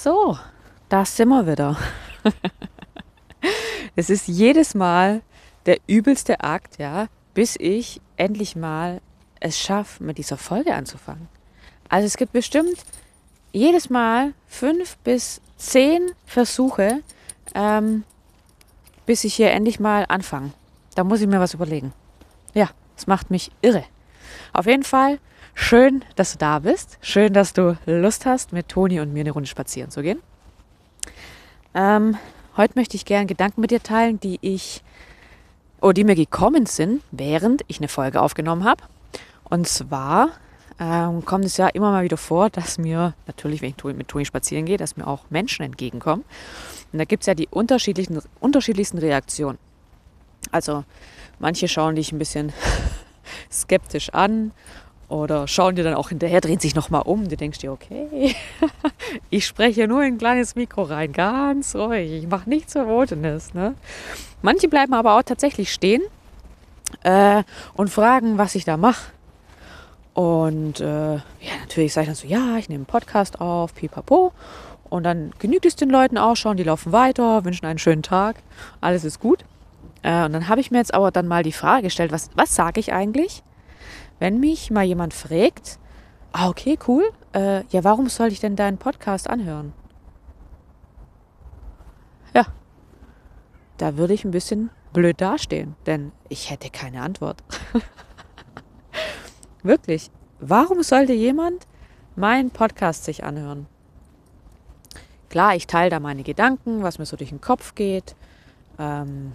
So, da sind wir wieder. Es ist jedes Mal der übelste Akt, ja, bis ich endlich mal es schaffe, mit dieser Folge anzufangen. Also es gibt bestimmt jedes Mal fünf bis zehn Versuche, ähm, bis ich hier endlich mal anfange. Da muss ich mir was überlegen. Ja, es macht mich irre. Auf jeden Fall schön, dass du da bist. Schön, dass du Lust hast, mit Toni und mir eine Runde spazieren zu gehen. Ähm, heute möchte ich gerne Gedanken mit dir teilen, die ich oder oh, die mir gekommen sind, während ich eine Folge aufgenommen habe. Und zwar ähm, kommt es ja immer mal wieder vor, dass mir, natürlich, wenn ich mit Toni spazieren gehe, dass mir auch Menschen entgegenkommen. Und da gibt es ja die unterschiedlichen, unterschiedlichsten Reaktionen. Also manche schauen dich ein bisschen skeptisch an oder schauen dir dann auch hinterher, drehen sich nochmal um. Du denkst dir, okay, ich spreche nur in ein kleines Mikro rein, ganz ruhig. Ich mache nichts Verbotenes. Ne? Manche bleiben aber auch tatsächlich stehen äh, und fragen, was ich da mache. Und äh, ja, natürlich sage ich dann so, ja, ich nehme einen Podcast auf, pipapo. Und dann genügt es den Leuten auch schon, die laufen weiter, wünschen einen schönen Tag, alles ist gut. Äh, und dann habe ich mir jetzt aber dann mal die Frage gestellt, was, was sage ich eigentlich? Wenn mich mal jemand fragt, ah, okay, cool, äh, ja, warum soll ich denn deinen Podcast anhören? Ja, da würde ich ein bisschen blöd dastehen, denn ich hätte keine Antwort. Wirklich, warum sollte jemand meinen Podcast sich anhören? Klar, ich teile da meine Gedanken, was mir so durch den Kopf geht. Ähm,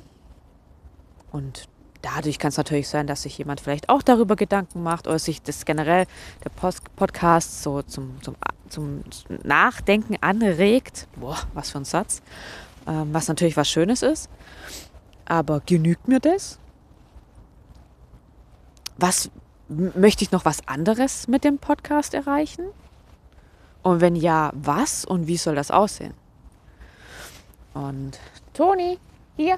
und dadurch kann es natürlich sein, dass sich jemand vielleicht auch darüber Gedanken macht oder sich das generell der Post Podcast so zum, zum, zum Nachdenken anregt. Boah, was für ein Satz. Ähm, was natürlich was Schönes ist. Aber genügt mir das? Was möchte ich noch was anderes mit dem Podcast erreichen? Und wenn ja, was und wie soll das aussehen? Und Toni, hier.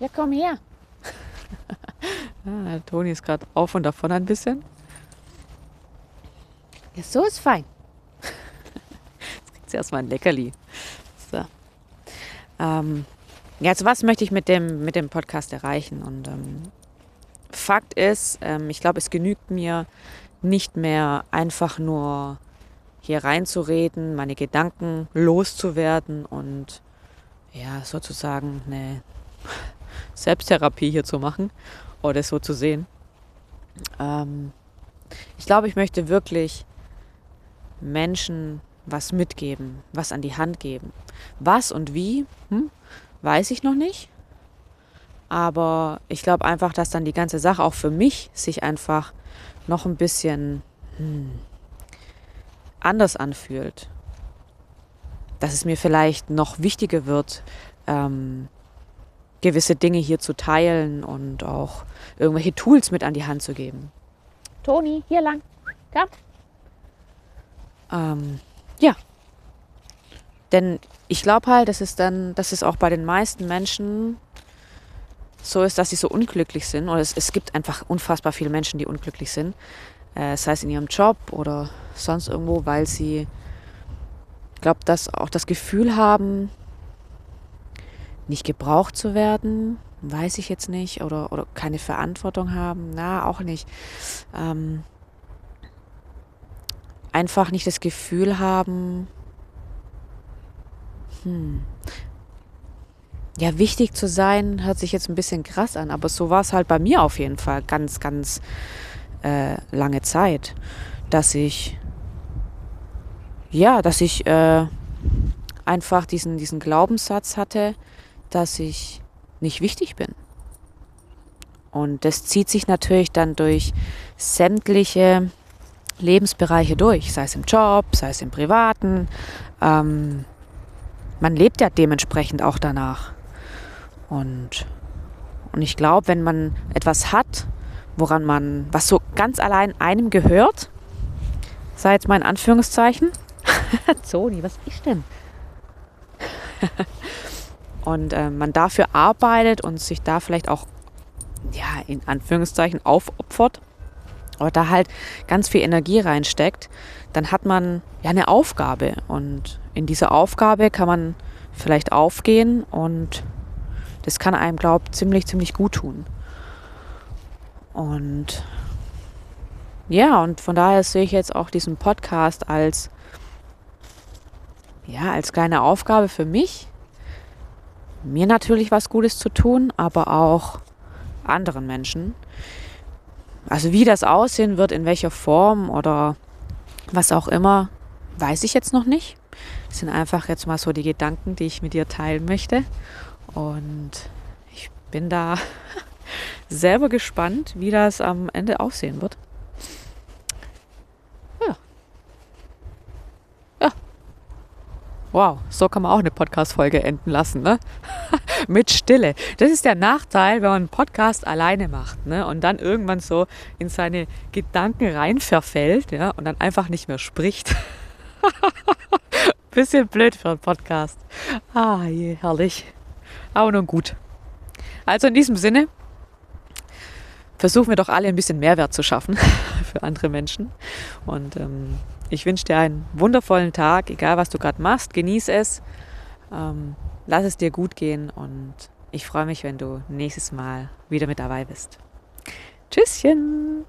Ja, komm her ah, Toni ist gerade auf und davon ein bisschen. Ja, so ist fein. Jetzt kriegt sie erstmal ein Leckerli. So. Ähm, ja, also was möchte ich mit dem, mit dem Podcast erreichen? Und ähm, Fakt ist, ähm, ich glaube, es genügt mir nicht mehr einfach nur hier reinzureden, meine Gedanken loszuwerden und ja, sozusagen eine Selbsttherapie hier zu machen oder so zu sehen. Ähm, ich glaube, ich möchte wirklich Menschen was mitgeben, was an die Hand geben. Was und wie, hm, weiß ich noch nicht. Aber ich glaube einfach, dass dann die ganze Sache auch für mich sich einfach noch ein bisschen hm, anders anfühlt. Dass es mir vielleicht noch wichtiger wird, ähm, gewisse Dinge hier zu teilen und auch irgendwelche Tools mit an die Hand zu geben. Toni, hier lang. Komm. Ähm, ja. Denn ich glaube halt, dass es dann, dass es auch bei den meisten Menschen so ist, dass sie so unglücklich sind. Oder es, es gibt einfach unfassbar viele Menschen, die unglücklich sind. Äh, sei es in ihrem Job oder sonst irgendwo, weil sie, glaube dass auch das Gefühl haben, nicht gebraucht zu werden, weiß ich jetzt nicht, oder, oder keine Verantwortung haben, na, auch nicht. Ähm, einfach nicht das Gefühl haben, hm, ja, wichtig zu sein, hört sich jetzt ein bisschen krass an, aber so war es halt bei mir auf jeden Fall ganz, ganz äh, lange Zeit, dass ich, ja, dass ich äh, einfach diesen, diesen Glaubenssatz hatte, dass ich nicht wichtig bin. Und das zieht sich natürlich dann durch sämtliche Lebensbereiche durch, sei es im Job, sei es im Privaten. Ähm, man lebt ja dementsprechend auch danach. Und, und ich glaube, wenn man etwas hat, woran man, was so ganz allein einem gehört, sei jetzt mal in Anführungszeichen, Zoni, was ist denn? und äh, man dafür arbeitet und sich da vielleicht auch, ja, in Anführungszeichen aufopfert oder da halt ganz viel Energie reinsteckt, dann hat man ja eine Aufgabe und in dieser Aufgabe kann man vielleicht aufgehen und das kann einem, glaube ich, ziemlich, ziemlich gut tun. Und ja, und von daher sehe ich jetzt auch diesen Podcast als, ja, als kleine Aufgabe für mich, mir natürlich was Gutes zu tun, aber auch anderen Menschen. Also wie das aussehen wird, in welcher Form oder was auch immer, weiß ich jetzt noch nicht. Das sind einfach jetzt mal so die Gedanken, die ich mit dir teilen möchte. Und ich bin da selber gespannt, wie das am Ende aussehen wird. Ja. Ja. Wow, so kann man auch eine Podcast-Folge enden lassen, ne? Mit Stille. Das ist der Nachteil, wenn man einen Podcast alleine macht, ne? Und dann irgendwann so in seine Gedanken rein verfällt, ja? Und dann einfach nicht mehr spricht. Bisschen blöd für einen Podcast. Ah, je, herrlich. Aber nun gut. Also in diesem Sinne, versuchen wir doch alle ein bisschen Mehrwert zu schaffen für andere Menschen. Und ähm, ich wünsche dir einen wundervollen Tag, egal was du gerade machst, genieß es, ähm, lass es dir gut gehen und ich freue mich, wenn du nächstes Mal wieder mit dabei bist. Tschüsschen!